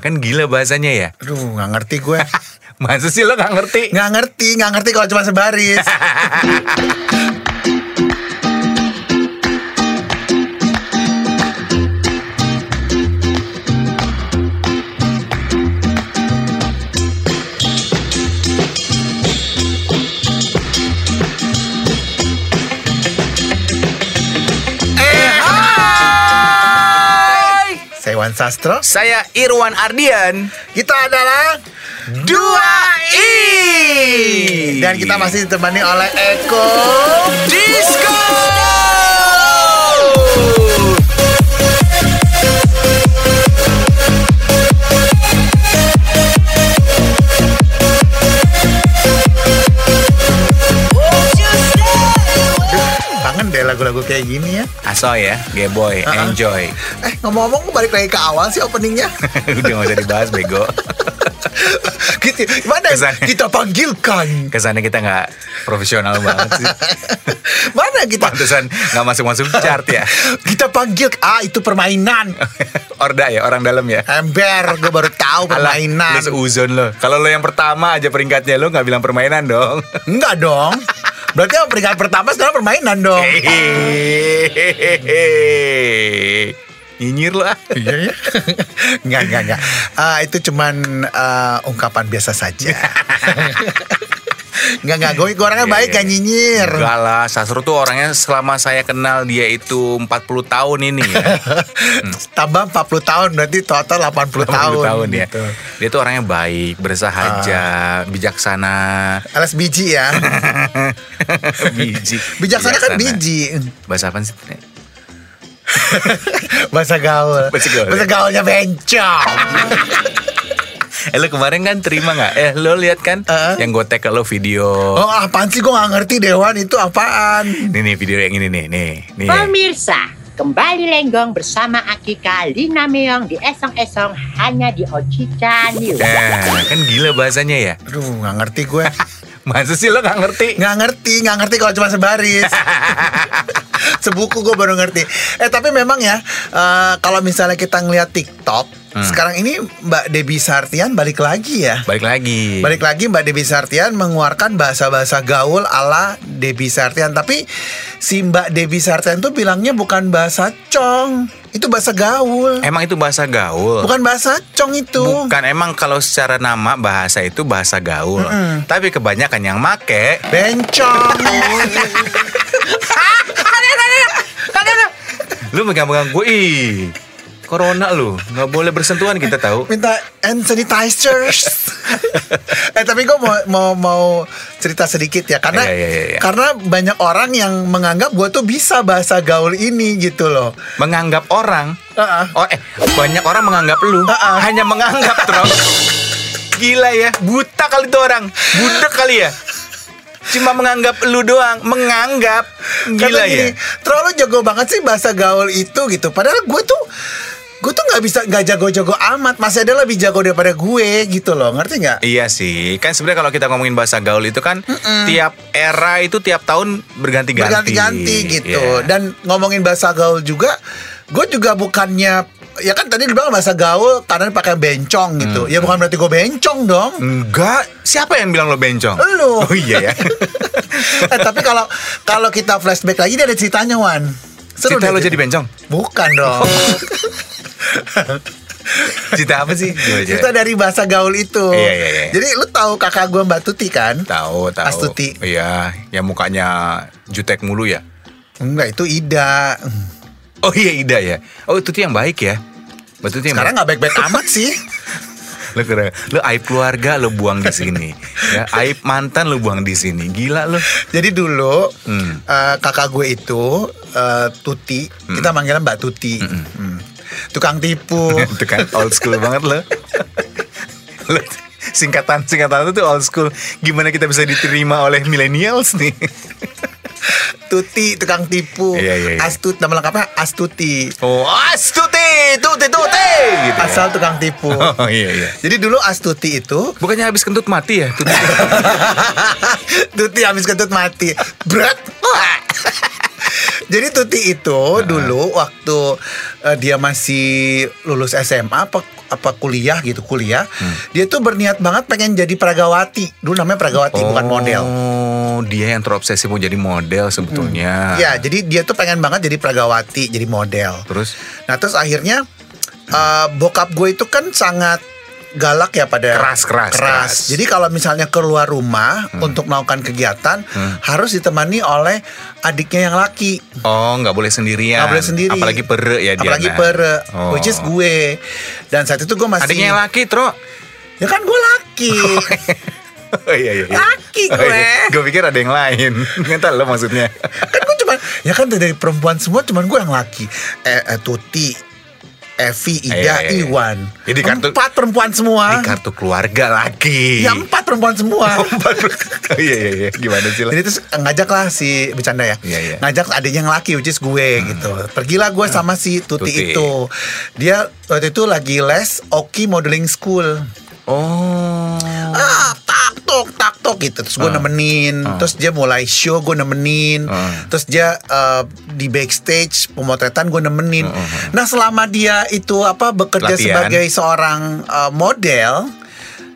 kan gila bahasanya ya. Aduh, nggak ngerti gue. Masa sih lo gak ngerti? Nggak ngerti, nggak ngerti kalau cuma sebaris. Saya Wan Sastro. Saya Irwan Ardian. Kita adalah Dua I. dan kita masih ditemani oleh Eko. Disco. Kayak gini ya. Aso ya, gay boy, Uh-uh. enjoy. Eh ngomong-ngomong balik lagi ke awal sih openingnya. Udah gak usah dibahas bego. gitu. Mana Kesannya. kita panggilkan? Kesannya kita nggak profesional banget sih. Mana kita? Pantesan nggak masuk-masuk chart ya. Kita panggil ah itu permainan. Orda ya, orang dalam ya. Ember, gue baru tahu Alah, permainan. Lu seuzon lo. Kalau lo yang pertama aja peringkatnya lo nggak bilang permainan dong. Enggak dong. Berarti yang peringkat pertama sekarang permainan dong. Nyinyir lo ah. Iya ya. Enggak, enggak, enggak. Ah, itu cuman ah, ungkapan biasa saja. Enggak, enggak. Gue gue orangnya Iya, baik iya, gak nyinyir. Enggak lah, Sasro tuh orangnya selama saya kenal dia itu 40 tahun ini ya. Tambah 40 tahun berarti total 80, 80 tahun. tahun ya. gitu. Dia tuh orangnya baik, bersahaja, bijaksana. Alas biji ya. biji. Bijaksana kan biji. Bahasa apa sih? Bahasa gaul. Bahasa gaul, Bahasa ya. gaulnya bencong. Eh lo kemarin kan terima nggak? Eh lo lihat kan Uh. yang gue tag ke lo video. Oh apaan sih gue gak ngerti Dewan itu apaan Nih nih video yang ini nih nih nih. Pemirsa, kembali lenggong bersama Akika Lina Meong di esong-esong hanya di Ocica News. Nah, kan gila bahasanya ya. Aduh gak ngerti gue Masa sih lo nggak ngerti? Gak ngerti Gak ngerti kalau cuma sebaris Sebuku gue baru ngerti Eh tapi memang ya eh, Kalau misalnya kita ngeliat TikTok Hmm. Sekarang ini Mbak Debbie Sartian balik lagi ya Balik lagi. Balik lagi Mbak Debbie Sartian mengeluarkan bahasa-bahasa gaul ala Debbie Sartian Tapi si Mbak Debbie Sartian tuh bilangnya bukan bahasa cong Itu bahasa gaul Emang itu bahasa gaul. Bukan bahasa cong itu Bukan emang kalau secara nama bahasa itu bahasa gaul. Tapi kebanyakan yang make Bencong lu megang-megang gue ih. Corona lu, nggak boleh bersentuhan kita tahu. Minta hand sanitizers Eh tapi gue mau, mau mau cerita sedikit ya Karena Iya, iya, iya, iya. karena banyak orang yang menganggap gue tuh bisa bahasa gaul ini gitu loh Menganggap orang. Uh-uh. Oh eh, banyak orang menganggap lu Uh-uh. hanya menganggap terus. Gila ya, buta kali tuh orang, budak kali ya. Cuma menganggap lu doang, menganggap. Gila Kata gini, ya. Terlalu jago banget sih bahasa gaul itu gitu Padahal gue tuh Gue tuh nggak bisa nggak jago-jago amat Masih ada lebih jago daripada gue gitu loh Ngerti nggak? Iya sih, kan sebenarnya kalau kita ngomongin bahasa gaul itu kan tiap era itu tiap tahun berganti-ganti. Berganti-ganti gitu Iya. Dan ngomongin bahasa gaul juga Gue juga bukannya Ya kan tadi dibilang bahasa gaul Karena pakai bencong gitu Hmm. Ya bukan berarti gue bencong dong enggak, siapa yang bilang lo bencong? Lu. Oh iya ya. eh, tapi kalau kalau kita flashback lagi dia ada ceritanya Wan. Cerita deh lo jadi bencong? Bukan dong. Cerita apa sih? Cerita dari bahasa gaul itu. Iya, iya, iya. Jadi lu tahu kakak gue Mbak Tuti kan? Tahu, tahu. Astuti. Iya, yang mukanya jutek mulu ya. Enggak itu Ida. Oh iya Ida ya. Oh itu tuh yang baik ya. Betul tuh yang Sekarang nggak baik-baik amat sih. Lo keren. Lo aib keluarga lo buang di sini. ya, aib mantan lo buang di sini. Gila lo. Jadi dulu Hmm. eh, kakak gue itu eh, Tuti, kita manggilnya Mbak Tuti. Hmm. Tukang tipu. itu kan old school banget lo. lo singkatan singkatan itu old school. Gimana kita bisa diterima oleh millennials nih? Tuti tukang tipu. Iya, iya, iya. Astut nama lengkapnya Astuti. Oh, astuti, tuti, tuti, gitu. ya. Asal tukang tipu. Oh iya iya. Jadi dulu Astuti itu Bukannya habis kentut mati ya? Tuti. Tuti habis kentut mati. Berat. Jadi Tuti itu dulu waktu eh, dia masih lulus SMA apa apa kuliah gitu kuliah, Hmm. dia tuh berniat banget pengen jadi pragawati. Dulu namanya pragawati bukan model. Oh, dia yang terobsesi mau jadi model sebetulnya. Ya, jadi dia tuh pengen banget jadi pragawati, jadi model. Terus Nah, terus akhirnya eh, bokap gue itu kan sangat galak ya pada Keras, keras, keras. Jadi kalau misalnya keluar rumah untuk melakukan kegiatan harus ditemani oleh adiknya yang laki. Oh, nggak boleh sendirian. Nggak boleh sendiri. Apalagi pere ya dia. Apalagi nah. pere, Oh. which is gue. Dan saat itu gue masih Adiknya yang laki, Tro. Ya kan gue laki. Oh iya iya. Laki Oh, gue. iya. Gue pikir ada yang lain. Nggak lo maksudnya. kan gue cuma ya kan dari perempuan semua cuman gue yang laki. Eh, eh, Tuti, Evi, Ida, Iya. Iwan. Jadi kartu- empat perempuan semua. Di kartu keluarga laki. Ya empat perempuan semua. Oh, iya iya iya. Gimana sih lo? Jadi terus ngajak lah si bercanda ya, Iya, iya. ngajak adiknya yang laki, which is gue gitu. Pergilah gue sama si Tuti, Tuti. itu. Dia waktu itu lagi les Oki Modeling School. Oh. Ah, tak tok tak tok gitu. Terus gue Ah. nemenin. Terus dia mulai show gue nemenin. Ah. Terus dia eh, di backstage pemotretan gue nemenin. Nah selama dia itu apa bekerja Latihan. sebagai seorang eh, model,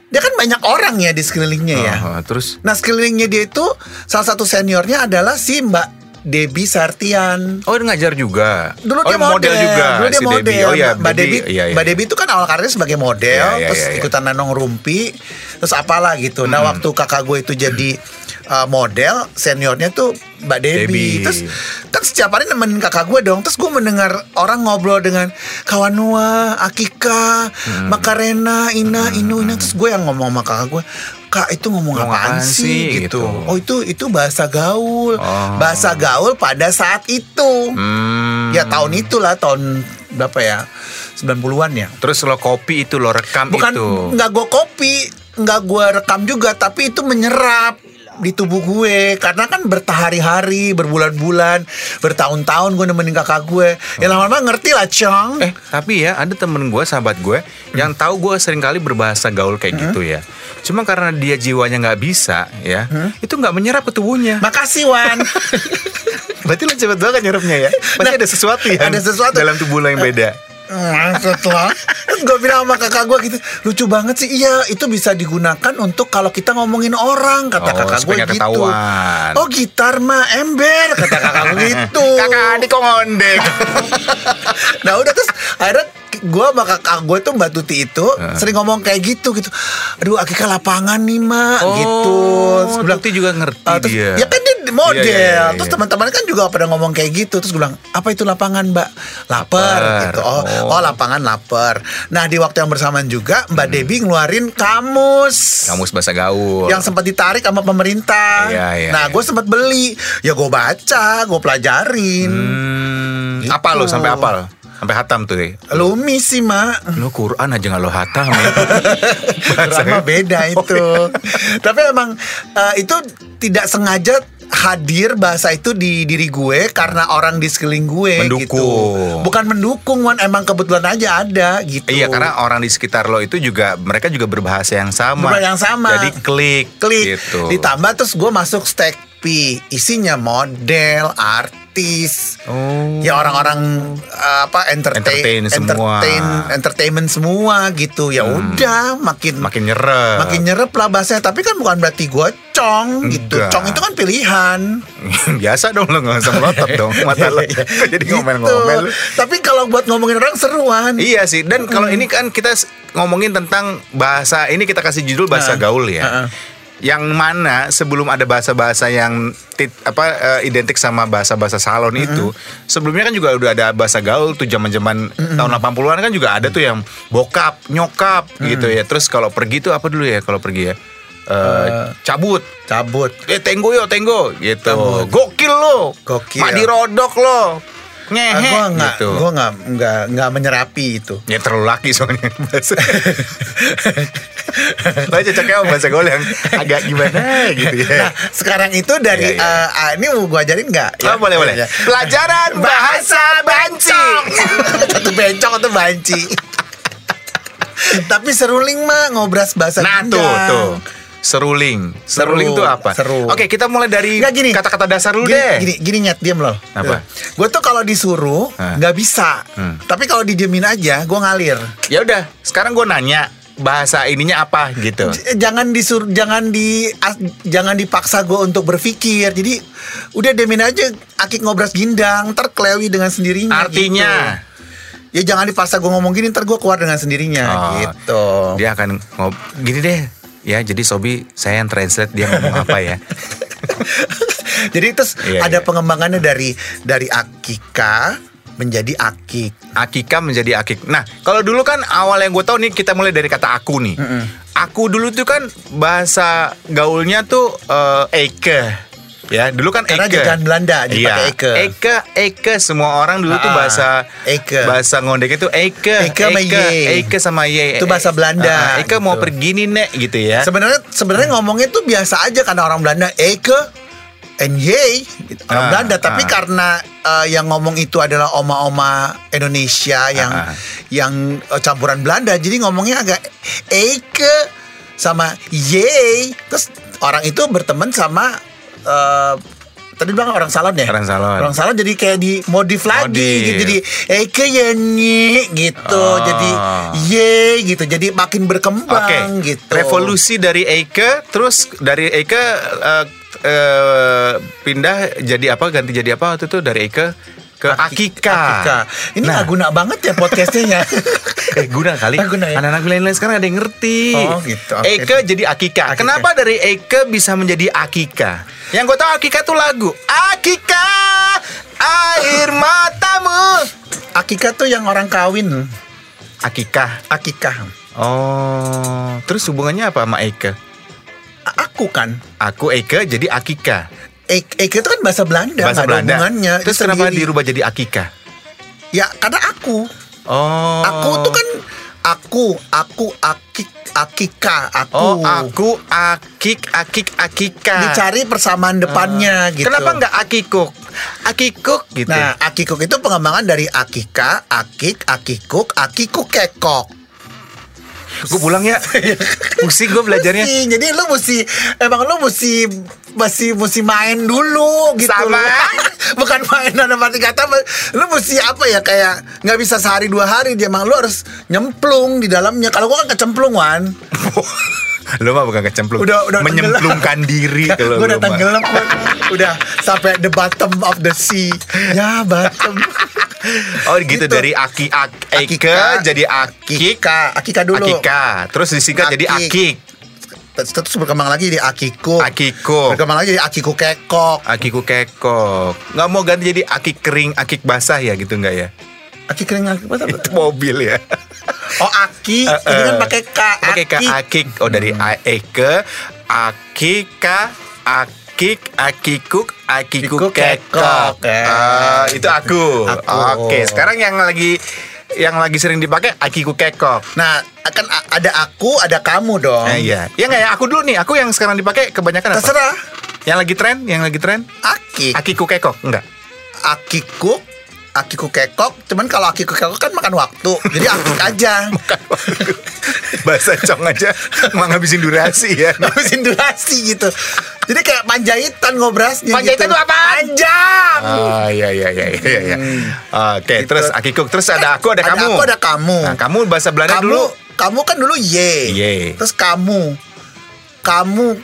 dia kan banyak orang ya di sekelilingnya ya. Oh, terus Nah sekelilingnya dia itu salah satu seniornya adalah si Mbak Debbie Sartian. Oh dia ngajar juga. Dulu oh, dia model, juga. Dulu dia si model. Debbie. Oh iya, Mbak Debbie, Iya, iya. Mbak Debbie itu kan awal karirnya sebagai model, Iya, iya, terus iya, iya. ikutan nanong rumpi, terus apalah gitu. Nah waktu kakak gue itu jadi uh, model, seniornya tuh Mbak Debbie. Debbie. Terus kan setiap hari nemenin kakak gue dong. Terus gue mendengar orang ngobrol dengan Kawanua, Akika, Hmm. Makarena, Ina, Inu, Ina. Terus gue yang ngomong sama kakak gue, Kak itu ngomong Ngomong apaan apaan sih sih?" gitu. gitu. Oh itu itu bahasa gaul, Oh. bahasa gaul pada saat itu. Hmm. Ya tahun itulah tahun berapa ya? 90-an ya. Terus lo kopi itu lo rekam Bukan itu. nggak gue kopi, nggak gue rekam juga, tapi itu menyerap di tubuh gue karena kan bertahari-hari, berbulan-bulan, bertahun-tahun gue nemenin kakak gue. Ya lama-lama ngerti lah, Cong. Eh tapi ya ada temen gue sahabat gue yang tahu gue sering kali berbahasa gaul kayak gitu ya. Cuma karena dia jiwanya nggak bisa ya, itu nggak menyerap ke tubuhnya. Makasih Wan. Berarti lo cepet banget nyerapnya ya. Pasti Nah, ada sesuatu ya. ada sesuatu. dalam tubuh lo yang beda. Maksudnya Terus gue bilang sama kakak gue gitu Lucu banget sih. Iya itu bisa digunakan untuk Kalau kita ngomongin orang Kata Oh, kakak gue gitu. ketahuan. Oh gitar mah ember Kata kakak gue gitu. Kakak adik kok ngondek. Nah udah terus Akhirnya gue sama kakak gue tuh Mbak Tuti itu Sering ngomong kayak gitu gitu. Aduh Akika lapangan nih mak. Gitu. Terus bilang, Tuti juga ngerti "Ah, terus, dia. Ya kan model Iya, iya, iya, Terus iya. teman-teman kan juga pada ngomong kayak gitu Terus gue bilang Apa itu lapangan mbak? Lapar gitu oh, Oh. oh lapangan lapar Nah di waktu yang bersamaan juga Mbak Debbie ngeluarin kamus Kamus bahasa gaul. yang sempat ditarik sama pemerintah. Iya, iya, nah, iya. gue sempat beli. Ya gue baca, gue pelajarin. Hmm, Gitu. apa lo sampai apal? Sampai hatam tuh deh. Lumi sih mak. Lo Quran aja nggak lo hatam ya. Drama beda itu. Tapi emang eh, itu tidak sengaja hadir bahasa itu di diri gue karena orang di sekeliling gue Mendukung. gitu. Bukan mendukung, Wan. Emang kebetulan aja ada gitu. Iya karena orang di sekitar lo itu juga mereka juga berbahasa yang sama. Berbahasa yang sama. Jadi klik, klik gitu. ditambah terus gue masuk stack P isinya model artis Oh. ya orang-orang uh, apa entertain, Entertain semua. Hmm. entertain entertainment semua gitu ya udah makin Makin nyerep. makin nyerep lah bahasanya tapi kan bukan berarti gue cong gitu Enggak. cong itu kan pilihan Biasa dong lo nggak usah melotot dong mata lo. Jadi Gitu. ngomel-ngomel. tapi kalau buat ngomongin orang seruan Iya sih. Dan kalau ini kan kita ngomongin tentang bahasa ini kita kasih judul bahasa Heeh. gaul ya. Heeh. Yang mana sebelum ada bahasa-bahasa yang tit, apa eh, identik sama bahasa-bahasa salon itu, sebelumnya kan juga udah ada bahasa gaul tuh zaman-zaman tahun 80-an kan juga ada tuh yang bokap, nyokap gitu ya. Terus kalau pergi tuh apa dulu ya kalau pergi ya? Eh, cabut. cabut Eh tenggo yo tenggo gitu. Cabut. Gokil lo. Gokil. Mak dirodok lo. Ngehe gue nggak gitu. nggak nggak nggak menyerapi itu Ya terlalu laki soalnya Lo cocoknya sama bahasa gaul yang agak gimana gitu ya. Nah, sekarang itu dari iya. eh, ah, ini mau gue ajarin nggak? Oh, boleh boleh. Ya. Pelajaran bahasa banci. Satu bencong atau banci. Tapi seruling mah ngobras bahasa Nah tuh tuh. Seruling. Seruling Seru, itu apa? seru. Oke, kita mulai dari Nggak, gini. kata-kata dasar dulu gini, deh. Gini, gini nyet, diam loh. Apa? Gue tuh kalau disuruh nggak bisa. Hmm. Tapi kalau didiemin aja, gue ngalir. Ya udah, sekarang gue nanya bahasa ininya apa gitu. Jangan disuruh, jangan di, jangan dipaksa gue untuk berpikir. Jadi udah diemin aja. Akik ngobras gindang, ntar kelewi dengan sendirinya. Artinya gitu. Ya jangan dipaksa gue ngomong gini, ntar gue keluar dengan sendirinya. Oh, gitu. dia akan ngob gini deh. Ya, jadi Sobi saya yang translate dia ngomong apa ya. Jadi terus Iya, ada iya. pengembangannya dari dari akika menjadi akik. Akika menjadi akik. Nah, kalau dulu kan awal yang gue tahu nih kita mulai dari kata aku nih. Aku dulu tuh kan bahasa gaulnya tuh eh, Eke. Ya, dulu kan Karena Eke. jajahan Belanda dipakai iya. Eke. Eke, Eke semua orang dulu tuh Ah, bahasa Eke. Bahasa ngondek itu Eke. Eke sama Ye. Eke sama Ye. Itu bahasa Belanda, Ah, Eke mau gitu. pergi nih, Nek, gitu ya. Sebenarnya sebenarnya ngomongnya tuh biasa aja karena orang Belanda Eke and Ye gitu, orang Ah, Belanda tapi ah. karena eh, yang ngomong itu adalah oma-oma Indonesia yang Ah. yang eh, campuran Belanda jadi ngomongnya agak Eke sama Ye terus orang itu berteman sama eh, tadi bilang orang salon ya Orang salon. orang salon jadi kayak di modif lagi Modif. gitu jadi Eke ya Nye gitu Oh. jadi Ye gitu jadi makin berkembang Oke, gitu revolusi dari Eike, terus dari Eike eh, eh, pindah jadi apa? Ganti jadi apa waktu itu dari Eike ke Akika. Akika. Ini Nah. guna banget ya podcastnya ya. eh guna kali. Guna ya? Anak-anak milenial sekarang ada yang ngerti. Oh, gitu. Oke. Eike jadi Akika. Akika. Kenapa dari Eike bisa menjadi Akika? Yang gue tahu Akika tuh lagu. Akika, air matamu. Akika tuh yang orang kawin. Akika. Akika. Oh, terus hubungannya apa sama Eike? Aku kan. Aku Eike jadi Akika. Ek Eke itu kan bahasa Belanda. bahasa Belanda. hubungannya. Terus Itu kenapa sendiri. dirubah jadi Akika? Ya karena aku. Oh. Aku tuh kan aku, aku, akik, akika, aku. Oh, aku akik akik akika. Dicari persamaan depannya gitu. Kenapa nggak akikuk? Akikuk gitu. Nah, akikuk itu pengembangan dari akika, akik, akikuk, akikuk kekok. Gue pulang ya. Pusing gue belajarnya. Mesti, jadi lu mesti emang lu mesti mesti mesti main dulu gitu Sama. Bukan main dalam arti kata lu mesti apa ya kayak nggak bisa sehari dua hari dia emang lu harus nyemplung di dalamnya. Kalau gua kan kecemplung Wan. Lo mah bukan kecemplung. Udah udah menyemplungkan diri kalau Gue udah tenggelam. Udah sampai the bottom of the sea. Ya bottom. Oh gitu, Gitu. dari aki ak Eike Akika, jadi akik Akika, akika dulu. Akika. Terus disingkat jadi Akik. Terus berkembang lagi di akiku. Akiko. Berkembang lagi jadi akiku kekok. Akiku kekok. Nggak mau ganti jadi akik kering, akik basah ya gitu nggak ya? Aki kering aki apa? Itu mobil ya. Oh aki, Eh, ini kan pakai K. Pakai ke Aki. akik. Oh dari A- Eke, akika, akik, akikuk, akiku Akiku kekok. kekok. Eh. Ah, itu aku. Aku. Oke, sekarang yang lagi yang lagi sering dipakai akiku kekok. Nah, akan ada aku, ada kamu dong. Eh, iya. Ya nggak ya? Aku dulu nih. Aku yang sekarang dipakai kebanyakan apa? Terserah. Yang lagi tren, yang lagi tren. Aki, Akiku kekok, enggak? akiku, akiku kekok. Cuman kalau akiku kekok kan makan waktu. Jadi akik aja. Bahasa cong aja mau ngabisin durasi ya. Ngabisin durasi gitu. Jadi kayak panjaitan ngobrasnya Panjaitan gitu. itu apaan? Panjang. Oh iya iya iya iya iya. Oke, Gitu. terus akikuk, terus ada aku, ada, Ada kamu. aku, ada kamu. Nah, kamu bahasa Belanda kamu, dulu. kamu kan dulu ye. Ye. Terus kamu, kamu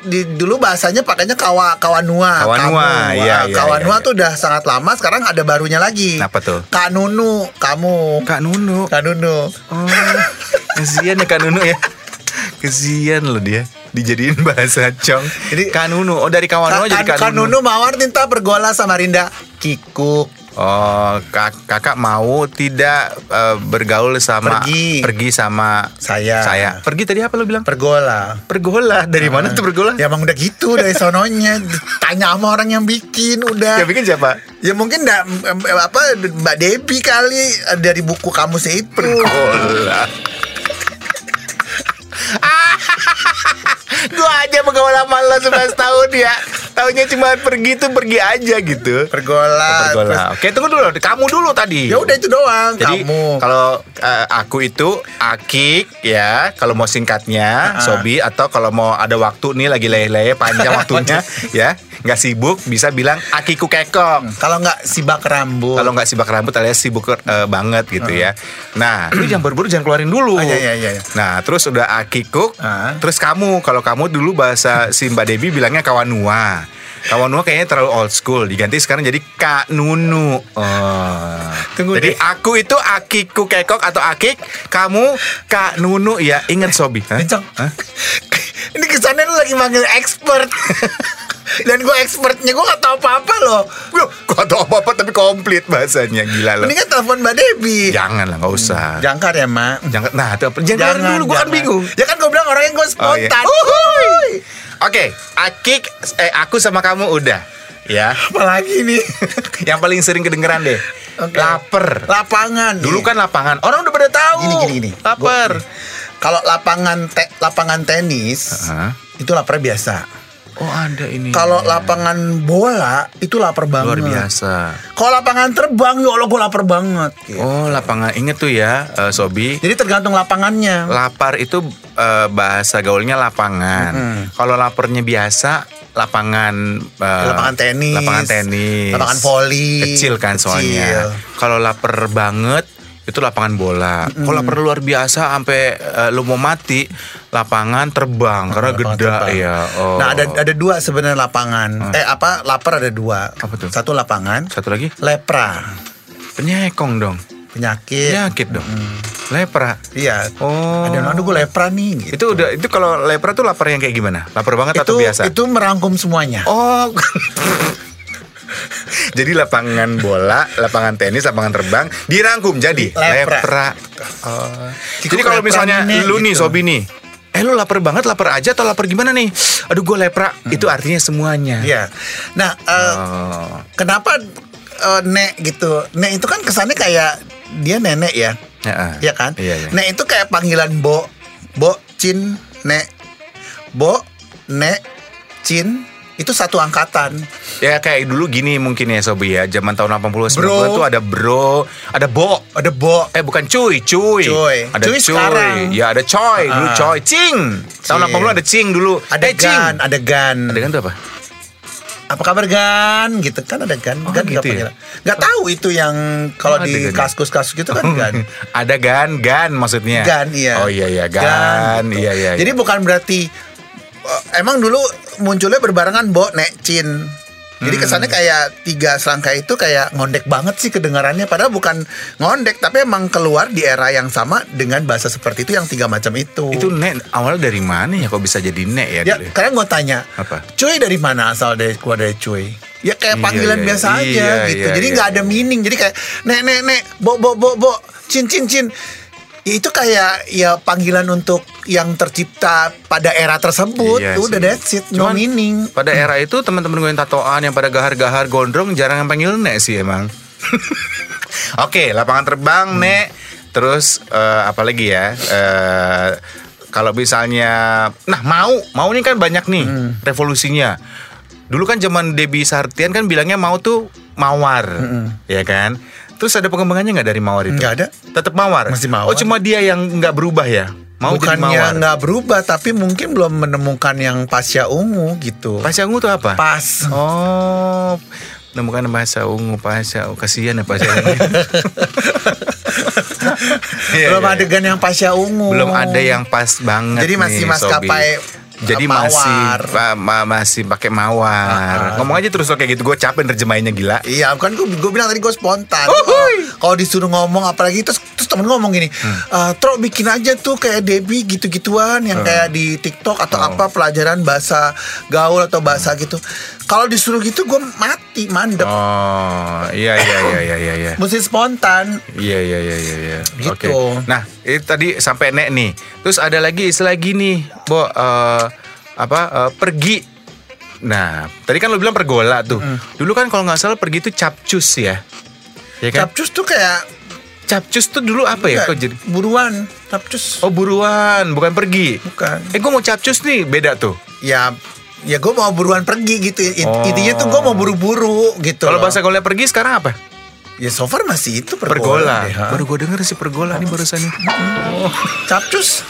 di dulu bahasanya pakainya kawa kawanua. Kawanua, kamu. iya, iya, Kawanua iya, iya. tuh udah sangat lama. Sekarang ada barunya lagi. Apa tuh? Kak Nunu, kamu. Kak Nunu. Kak Nunu. Oh, kesian ya Kak Nunu ya. Kesian loh dia dijadiin bahasa cong. Jadi- Kak Nunu. Oh dari kawan Kak, jadi Kak, Kak Nunu mawar tinta bergola sama Rinda. Kikuk. Oh, kak, kakak mau tidak eh, bergaul sama Pergi. sama Saya. Saya. Pergi tadi apa lo bilang? Pergola. Pergola. Dari mana tuh pergola? Ya emang udah gitu dari sononya. Tanya sama orang yang bikin udah. Yang bikin siapa? Ya mungkin da, apa Mbak Debi kali eh, dari buku kamusnya itu. Pergola. Gua aja bergaul sama lo 11 tahun ya. Taunya cuma pergi tuh pergi aja gitu. Pergola. Pergola. Oke, tunggu dulu. Kamu dulu tadi. Ya udah itu doang. Jadi kamu. kalau eh, aku itu Akik ya, kalau mau singkatnya Ah. Sobi atau kalau mau ada waktu nih lagi leye-leye panjang waktunya ya, nggak sibuk bisa bilang Akiku kekong. Kalau nggak sibak rambut. Kalau nggak sibak rambut alias sibuk eh, banget gitu ya. Nah, lu jangan buru-buru jangan keluarin dulu. Ah, iya, iya, iya. Nah, terus udah Akikuk, Ah. terus kamu kalau kamu dulu bahasa si Mbak Devi bilangnya kawanua. Kawanua kayaknya terlalu old school, diganti sekarang jadi Kak Nunu. Oh. Tunggu jadi deh. aku itu Akiku Kekok atau Akik, kamu Kak Nunu ya. Ingat Sobi. Hah? Kencang. Ini kesannya lu lagi manggil expert. Dan gue expertnya gue gak tahu apa-apa loh. Loh, Kok tau apa-apa tapi komplit bahasanya Gila loh Ini kan telepon Mbak Debbie. Jangan lah gak usah Jangkar ya, Mak. Jangan, nah itu apa? Jangan, jangan dulu, gue kan bingung Ya kan gue bilang orang yang gue Oh, iya. spontan. Uhuy. Oke, Akik, eh, aku sama kamu udah, ya. Apalagi nih. Yang paling sering kedengeran deh, Oke. lapar. Lapangan. Dulu kan lapangan, orang udah pada tahu. Gini, gini, gini. Lapar. Gua- Kalau lapangan te- lapangan tenis Hah? itu lapar biasa. Oh ada ini. Kalau lapangan bola itu lapar banget. luar biasa. Kalau lapangan terbang ya Allah gue lapar banget. gitu. Oh lapangan, inget tuh ya, eh, Sobi. Jadi tergantung lapangannya. Lapar itu eh, bahasa gaulnya lapangan. Mm-mm. Kalau laparnya biasa, lapangan eh, lapangan tenis, lapangan tenis, lapangan voli, kecil kan kecil. soalnya. Kalau lapar banget itu lapangan bola. Kalau lapar luar biasa sampai eh, lu mau mati, lapangan terbang karena Lapangan gede terbang. ya. Oh. Nah ada ada dua sebenarnya lapangan. Eh apa lapar ada dua. Apa tuh? Satu lapangan satu lagi lepra penyekong dong. penyakit. Penyakit dong. Lepra. Iya. Oh. Ada aduh gue lepra nih. Gitu. Itu udah itu kalau lepra tuh lapar yang kayak gimana? Lapar banget itu atau biasa? itu merangkum semuanya. Oh. jadi lapangan bola, lapangan tenis, lapangan terbang dirangkum jadi Lepra. lepra. Oh. Kiko Jadi kalau misalnya nih, lu nih gitu. Sobi nih, eh lu lapar banget, lapar aja atau lapar gimana nih? Aduh gue lepra, itu artinya semuanya. Iya. Nah eh, Oh. kenapa eh, nek gitu? Nek itu kan kesannya kayak dia nenek ya. Ya, ah. Iya kan? Iya, iya. Nek itu kayak panggilan Bo, Bo, Cin, Nek. Bo, Nek, Cin itu satu angkatan. Ya kayak dulu gini mungkin ya Sobi ya, zaman tahun 80 Bro. 90 tuh ada bro, ada bo, Ada Bo. Eh bukan cuy, cuy. Cuy. Ada Cuy cuy. sekarang. Ya ada coy, dulu Ah. coy. Cing. Tahun Cing. 80 ada cing dulu. Ada eh, cing. Gan, ada Gan. Ada kan tuh apa? Apa kabar Gan? Gitu kan ada Gan. Oh, Gan gitu ya? Nggak tahu itu yang kalau Oh, di Gan ya? kaskus-kaskus gitu kan Gan. ada gan, gan maksudnya. Gan iya. Oh iya iya, gan. gitu. Iya iya. Jadi iya. bukan berarti eh, emang dulu munculnya berbarengan Bo, Nek, Cin. Jadi Hmm. kesannya kayak tiga serangka itu kayak ngondek banget sih kedengarannya Padahal bukan ngondek Tapi emang keluar di era yang sama Dengan bahasa seperti itu yang tiga macam itu itu nek awalnya dari mana ya kok bisa jadi nek ya? Ya dulu ya? kalian gue tanya Apa? Cuy dari mana asal dari keluar dari cuy Ya kayak Iya, panggilan iya, biasa iya, aja gitu iya, Jadi iya, nggak ada iya. meaning Jadi kayak Nek nek nek Bo bo bo bo Cin cin cin Ya, itu kayak ya panggilan untuk yang tercipta pada era tersebut Iya udah sih. that's it no Cuman, meaning Pada era itu teman-teman gue yang tatoan yang pada gahar-gahar gondrong jarang yang panggil nek sih emang. Oke, lapangan terbang Hmm. nek. Terus eh, apa lagi ya? Eh, kalau misalnya, nah mau, mau ini kan banyak nih Hmm. revolusinya. Dulu kan zaman Debbie Sartian kan bilangnya mau tuh mawar, ya kan? Terus ada pengembangannya nggak dari mawar itu? Hmm. Nggak ada. Tetap mawar. Masih mawar. Oh cuma dia yang nggak berubah ya? Mau bukannya nggak berubah tapi mungkin belum menemukan yang pasya ungu gitu Pasya ungu tuh apa? pas Oh, menemukan bahasa ungu, oh, kasihan ya bahasa ungu. Iya, belum iya, iya. adegan yang pasya ungu belum ada yang pas banget. Jadi masih nih, maskapai, Sobi. Jadi uh, masih mawar. ma- ma- masih pakai mawar. Ngomong aja terus lo kayak gitu. Gue capek nerjemahinnya gila. Iya, kan gue gue bilang tadi gue spontan. Uhuy. Kalau- Kalau disuruh ngomong apalagi terus terus temen ngomong gini, Hmm. "Eh, Tro bikin aja tuh kayak Debbie gitu-gituan yang kayak di TikTok atau Oh. apa pelajaran bahasa gaul atau bahasa gitu. Kalau disuruh gitu gue mati mandek. Oh, iya iya iya iya iya. iya. Mesti spontan. Iya iya iya iya. iya. Gitu. Oke. Nah, itu tadi sampai nek nih. Terus ada lagi istilah gini, Bo eh, apa eh, pergi. Nah, tadi kan lo bilang pergola tuh. Dulu kan kalau nggak salah pergi itu capcus ya. Ya kan? Capcus tuh kayak capcus tuh dulu apa ya? Kok jadi buruan. Capcus Oh buruan, bukan pergi. bukan. Eh gue mau capcus nih, beda tuh. Ya ya gue mau buruan pergi gitu. Oh. Intinya tuh gue mau buru-buru gitu. Kalau bahasa gaulnya pergi sekarang apa? Ya so far masih itu pergola. Pergola. deh. Baru gue denger sih pergola nih barusan nih. Capcus.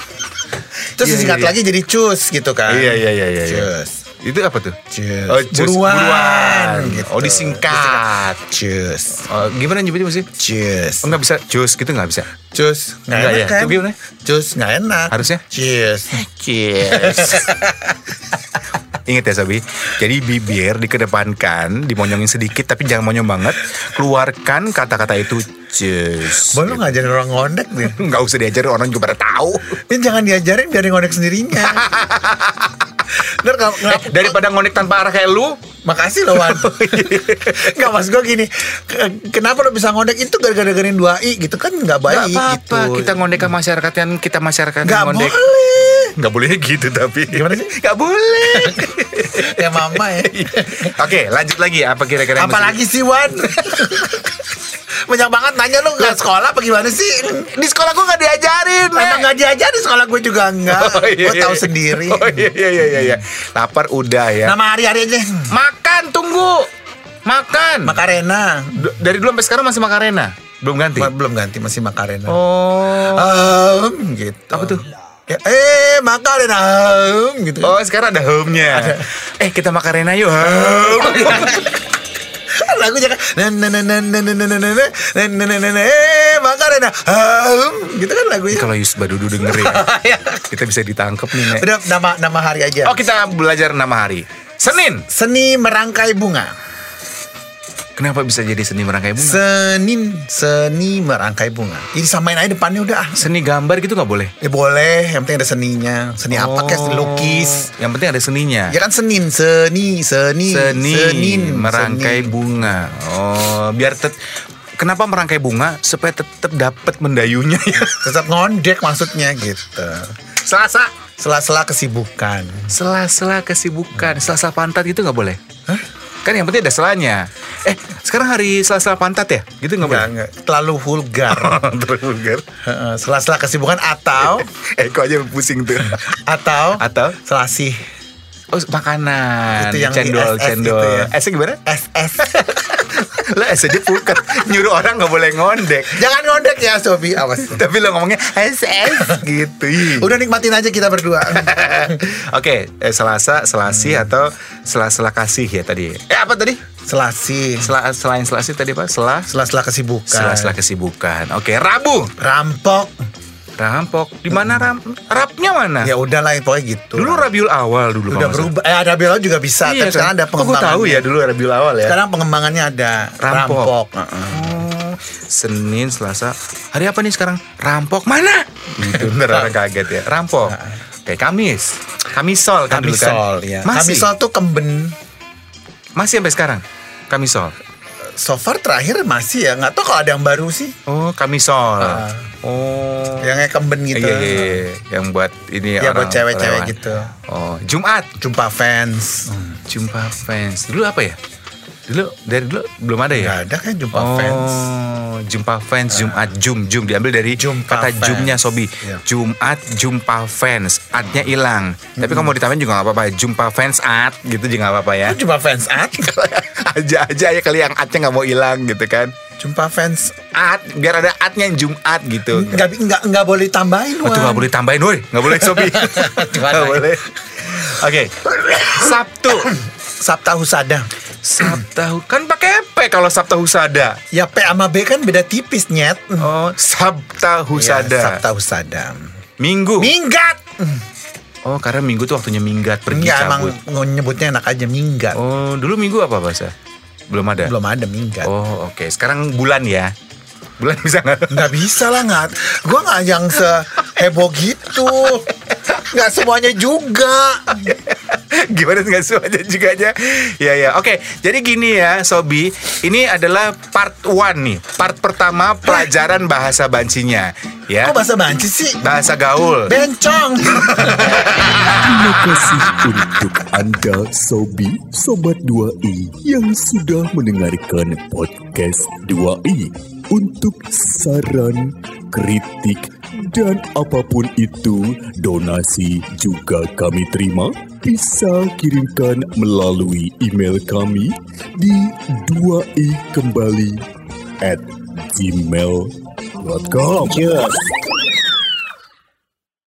Terus Iya, disingkat iya, lagi jadi cus gitu kan. Iya iya iya iya. iya. Cus. Itu apa tuh? Cus. Oh, cus. Buruan. Buruan. Gitu. Oh, disingkat. Cus. Oh, gimana nyebutnya mesti? Cus. Oh, nggak bisa jus gitu nggak bisa. Cus. Nggak Nggak enak ya? kan? Gimana? Cus nggak enak. Harusnya? Cus. Cheers. Ingat ya Sobi, jadi bibir dikedepankan, dimonyongin sedikit tapi jangan monyong banget. Keluarkan kata-kata itu just. Boleh ngajarin orang ngondek nih. Nggak usah diajarin orang juga pada tahu. Ini jangan diajarin biar ngondek sendirinya. Ntar kalau Eh, daripada ngonek tanpa arah kayak lu, Makasih loh Wan Gak mas gue gini ke- Kenapa lo bisa ngondek Itu gara-gara dengerin 2i gitu kan Gak baik nggak apa-apa. gitu Kita ngondek ke masyarakat yang kita masyarakat Gak ngondek. boleh Nggak boleh gitu tapi. Gimana sih? Nggak boleh. Ya mama ya Oke, lanjut lagi. Apa kira-kira? yang Apalagi sih Wan Banyak banget nanya lu gak sekolah apa gimana sih di sekolah gue nggak diajarin. Emang Nek. gak diajar di sekolah gue juga enggak Oh, iya, Gue iya, tahu iya. sendiri Oh iya iya iya iya. iya. Lapar udah ya. Nama hari-hari aja Makan tunggu. Makan. Makarena D- Dari dulu sampai sekarang masih Makarena. Belum ganti. Ma- Belum ganti masih Makarena Oh. Ehm, gitu Apa tuh? Ya, eh Makarena ehm, gitu Oh sekarang ada home-nya. Eh kita Makarena yuk. Home. lagunya kan na na na na na na na na na na na na na na na eh Makarena ehm, gitu kan lagunya Kalau Yusba Dudu denger ya, kita bisa ditangkap nih Nek. udah nama nama hari aja Oh kita belajar nama hari. Senin. seni merangkai bunga Kenapa bisa jadi seni merangkai bunga? Senin seni merangkai bunga ini samain aja depannya udah ah. Seni gambar gitu nggak boleh? ya boleh yang penting ada seninya seni apa kayak seni lukis Yang penting ada seninya. ya kan Senin seni seni Seni Senin merangkai Senin. bunga. Oh, biar tet Kenapa merangkai bunga supaya tetap dapat mendayunya ya? tetap ngondek maksudnya gitu Selasa. sela-sela kesibukan Sela-sela kesibukan, sela-sela pantat gitu nggak boleh? Hah? Kan yang penting ada selanya. Eh, sekarang hari sela-sela pantat ya? Gitu nggak boleh? Enggak, terlalu vulgar Terus vulgar. Heeh, sela-sela kesibukan atau Eh, kok aja pusing tuh. atau Atau? selasih Oh, makanan. Itu yang di cendol, SS cendol. gitu ya. Esnya gimana? SS Lah, es aja pukat. Nyuruh orang nggak boleh ngondek. jangan ngondek ya Sobi awas Tapi lo ngomongnya SS gitu. Udah nikmatin aja kita berdua Oke, eh, Selasa, Selasi atau sela-sela kasih ya tadi. Eh apa tadi? selasih Sela, selain Selasi tadi apa? Sela sela-sela kesibukan sela-sela kesibukan. Oke, Rabu. rampok Rampok. Di mana ram? Rapnya mana? ya udahlah pokoknya gitu Dulu Rabiul Awal dulu udah berubah eh ada belo juga bisa. Iya, tapi sekarang ada gua pengembangannya tahu ya dulu Rabiul Awal ya. sekarang pengembangannya ada Rampok. rampok, Heeh. Oh, Senin, Selasa. Hari apa nih sekarang? Rampok mana? Gitu ntar orang kaget ya. Rampok. Kayak Kamis. Kamisol kan dulu kan? Kamisol ya Masih. Kamisol tuh kemben Masih sampai sekarang. Kamisol. So far terakhir masih ya nggak tahu kalau ada yang baru sih Oh, Kamisol. Ah. Oh. yang kemben gitu Iya, iya, iya. Yang buat ini Ya, buat cewek-cewek gitu. Oh, Jumat. jumpa fans Jumpa fans. Dulu apa ya? Dulu dari dulu belum ada ya? nggak ada kan jumpa oh, fans jumpa fans Jumat Jum Jum diambil dari Jumpa kata fans. Jumnya Sobi. Iya. Jumat jumpa fans. Adnya hilang. Tapi kalau mau ditambahin juga nggak apa-apa. Jumpa fans ad gitu juga nggak apa-apa ya. Jumpa fans at aja aja ya kali yang adnya nggak mau hilang gitu kan. jumpa fans Ad biar ada adnya yang Jumat gitu. nggak nggak nggak boleh tambahin Wan. nggak boleh tambahin, woi, nggak boleh Sobi. Nggak boleh. Oke, Sabtu. Sabta Husada Sabtu kan pakai P kalau Sabtu Husada. ya P sama B kan beda tipis nyet Oh, Sabta Husada. Ya, Sabta Husada Minggu. minggat oh, karena Minggu tuh waktunya minggat pergi Enggak emang cabut. nyebutnya enak aja minggat Oh, dulu Minggu apa bahasa? Belum ada. belum ada minggat Oh, oke. Sekarang bulan ya. Bulan bisa nggak? nggak bisa lah nggak gue nggak yang seheboh gitu nggak semuanya juga Gimana nggak semuanya juga aja? Ya ya. Oke. Jadi gini ya, Sobi. Ini adalah part one nih. Part pertama pelajaran bahasa bancinya. Ya. kok bahasa banci sih Bahasa gaul. bencong Terima kasih untuk Anda Sobi Sobat 2i yang sudah mendengarkan podcast 2i. Untuk saran, kritik, Dan apa pun itu, donasi juga kami terima. Bisa kirimkan melalui email kami di 2i kembali at gmail.com. Cheers.